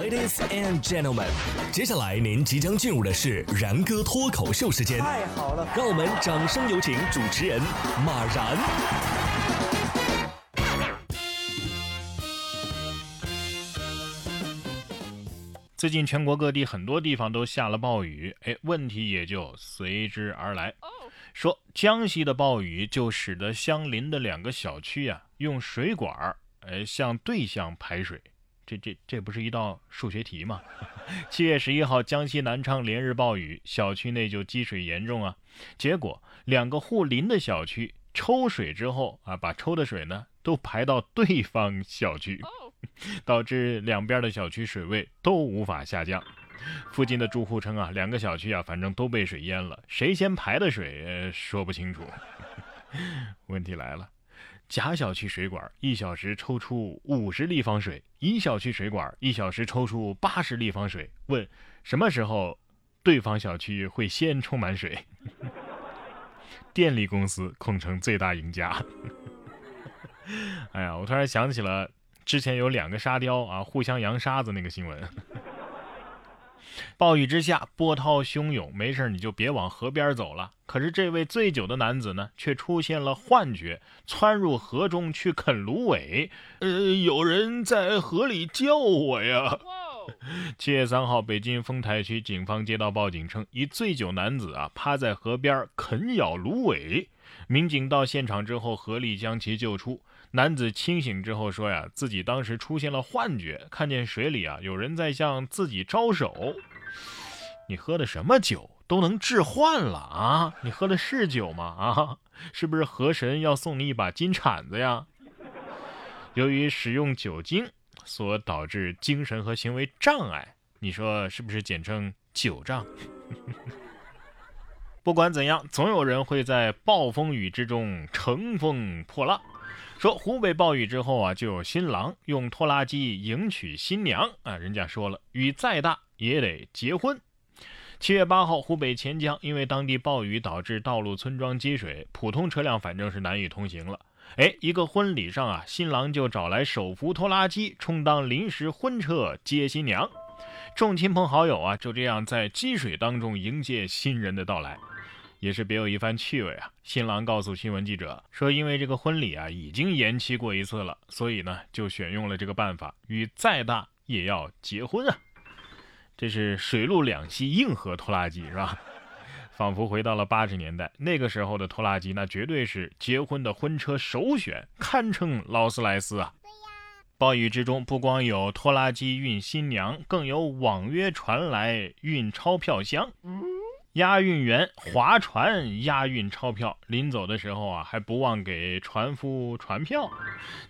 Ladies and gentlemen，接下来您即将进入的是然哥脱口秀时间。太好了，让我们掌声有请主持人马然。最近全国各地很多地方都下了暴雨，哎，问题也就随之而来。说江西的暴雨就使得相邻的两个小区啊，用水管儿，呃，向对向排水。这这这不是一道数学题吗？七月十一号，江西南昌连日暴雨，小区内就积水严重啊。结果两个互邻的小区抽水之后啊，把抽的水呢都排到对方小区，导致两边的小区水位都无法下降。附近的住户称啊，两个小区啊，反正都被水淹了，谁先排的水说不清楚。问题来了。甲小区水管一小时抽出五十立方水，乙小区水管一小时抽出八十立方水。问什么时候对方小区会先充满水？电力公司恐成最大赢家。哎呀，我突然想起了之前有两个沙雕啊互相扬沙子那个新闻。暴雨之下，波涛汹涌，没事你就别往河边走了。可是这位醉酒的男子呢，却出现了幻觉，窜入河中去啃芦苇。呃，有人在河里叫我呀！七月三号，北京丰台区警方接到报警称，一醉酒男子啊趴在河边啃咬芦苇。民警到现场之后，合力将其救出。男子清醒之后说呀，自己当时出现了幻觉，看见水里啊有人在向自己招手。你喝的什么酒都能置换了啊？你喝的是酒吗？啊，是不是河神要送你一把金铲子呀？由于使用酒精所导致精神和行为障碍，你说是不是简称酒障？不管怎样，总有人会在暴风雨之中乘风破浪。说湖北暴雨之后啊，就有新郎用拖拉机迎娶新娘啊。人家说了，雨再大也得结婚。七月八号，湖北潜江因为当地暴雨导致道路村庄积水，普通车辆反正是难以通行了。哎，一个婚礼上啊，新郎就找来手扶拖拉机充当临时婚车接新娘，众亲朋好友啊就这样在积水当中迎接新人的到来。也是别有一番趣味啊！新郎告诉新闻记者说，因为这个婚礼啊已经延期过一次了，所以呢就选用了这个办法，雨再大也要结婚啊！这是水陆两栖硬核拖拉机是吧？仿佛回到了八十年代，那个时候的拖拉机那绝对是结婚的婚车首选，堪称劳斯莱斯啊！暴雨之中，不光有拖拉机运新娘，更有网约传来运钞票箱。押运员划船押运钞票，临走的时候啊，还不忘给船夫传票。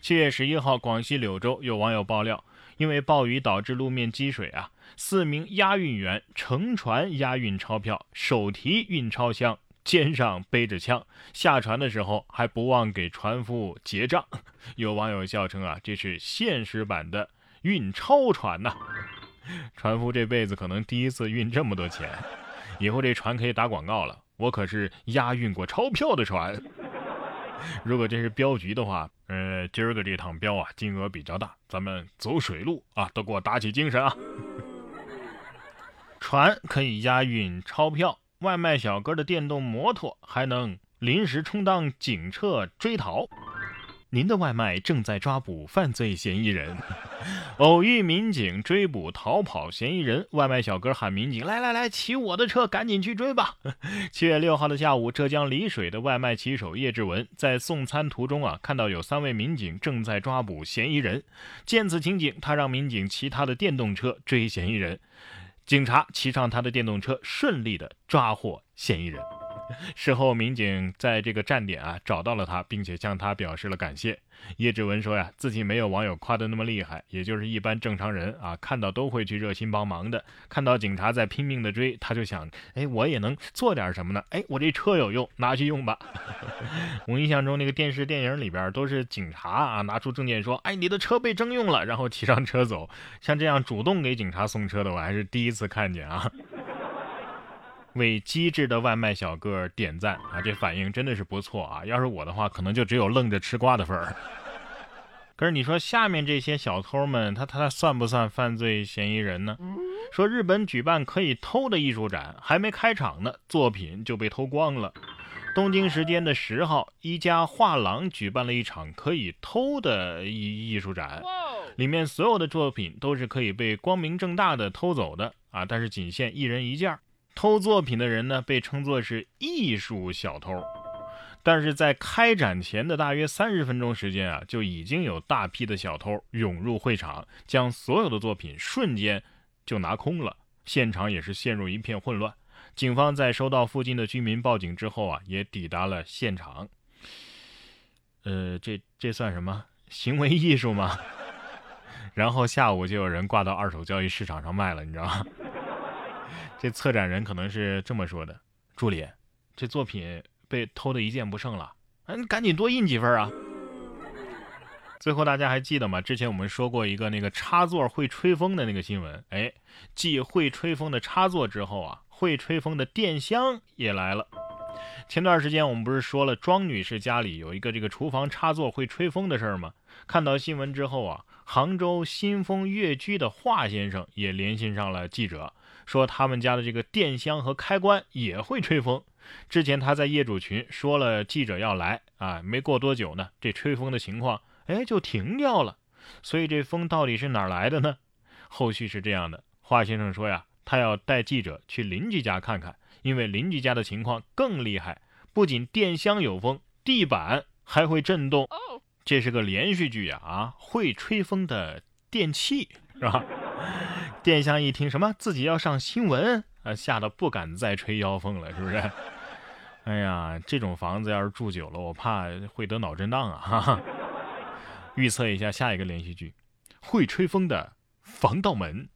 七月十一号，广西柳州有网友爆料，因为暴雨导致路面积水啊，四名押运员乘船押运钞票，手提运钞箱，肩上背着枪，下船的时候还不忘给船夫结账。有网友笑称啊，这是现实版的运钞船呐！船夫这辈子可能第一次运这么多钱。以后这船可以打广告了，我可是押运过钞票的船。如果这是镖局的话，呃，今儿个这趟镖啊，金额比较大，咱们走水路啊，都给我打起精神啊！船可以押运钞票，外卖小哥的电动摩托还能临时充当警车追逃。您的外卖正在抓捕犯罪嫌疑人，偶遇民警追捕逃跑嫌疑人，外卖小哥喊民警来来来，骑我的车，赶紧去追吧。七月六号的下午，浙江丽水的外卖骑手叶志文在送餐途中啊，看到有三位民警正在抓捕嫌疑人，见此情景，他让民警骑他的电动车追嫌疑人，警察骑上他的电动车，顺利的抓获嫌疑人。事后，民警在这个站点啊找到了他，并且向他表示了感谢。叶志文说呀，自己没有网友夸的那么厉害，也就是一般正常人啊，看到都会去热心帮忙的。看到警察在拼命的追，他就想，哎，我也能做点什么呢？哎，我这车有用，拿去用吧。我印象中那个电视电影里边都是警察啊拿出证件说，哎，你的车被征用了，然后骑上车走。像这样主动给警察送车的，我还是第一次看见啊。为机智的外卖小哥点赞啊！这反应真的是不错啊！要是我的话，可能就只有愣着吃瓜的份儿。可是你说下面这些小偷们，他他算不算犯罪嫌疑人呢？说日本举办可以偷的艺术展，还没开场呢，作品就被偷光了。东京时间的十号，一家画廊举办了一场可以偷的艺艺术展，里面所有的作品都是可以被光明正大的偷走的啊，但是仅限一人一件。偷作品的人呢，被称作是艺术小偷。但是在开展前的大约三十分钟时间啊，就已经有大批的小偷涌入会场，将所有的作品瞬间就拿空了，现场也是陷入一片混乱。警方在收到附近的居民报警之后啊，也抵达了现场。呃，这这算什么行为艺术吗？然后下午就有人挂到二手交易市场上卖了，你知道吗？这策展人可能是这么说的：“助理，这作品被偷的一件不剩了，啊，你赶紧多印几份啊！”最后大家还记得吗？之前我们说过一个那个插座会吹风的那个新闻，哎，继会吹风的插座之后啊。会吹风的电箱也来了。前段时间我们不是说了庄女士家里有一个这个厨房插座会吹风的事儿吗？看到新闻之后啊，杭州新丰悦居的华先生也联系上了记者，说他们家的这个电箱和开关也会吹风。之前他在业主群说了记者要来啊，没过多久呢，这吹风的情况哎就停掉了。所以这风到底是哪来的呢？后续是这样的，华先生说呀。他要带记者去邻居家看看，因为邻居家的情况更厉害，不仅电箱有风，地板还会震动。这是个连续剧呀！啊，会吹风的电器是吧？殿下一听什么自己要上新闻啊，吓得不敢再吹妖风了，是不是？哎呀，这种房子要是住久了，我怕会得脑震荡啊！哈哈。预测一下下一个连续剧，会吹风的防盗门。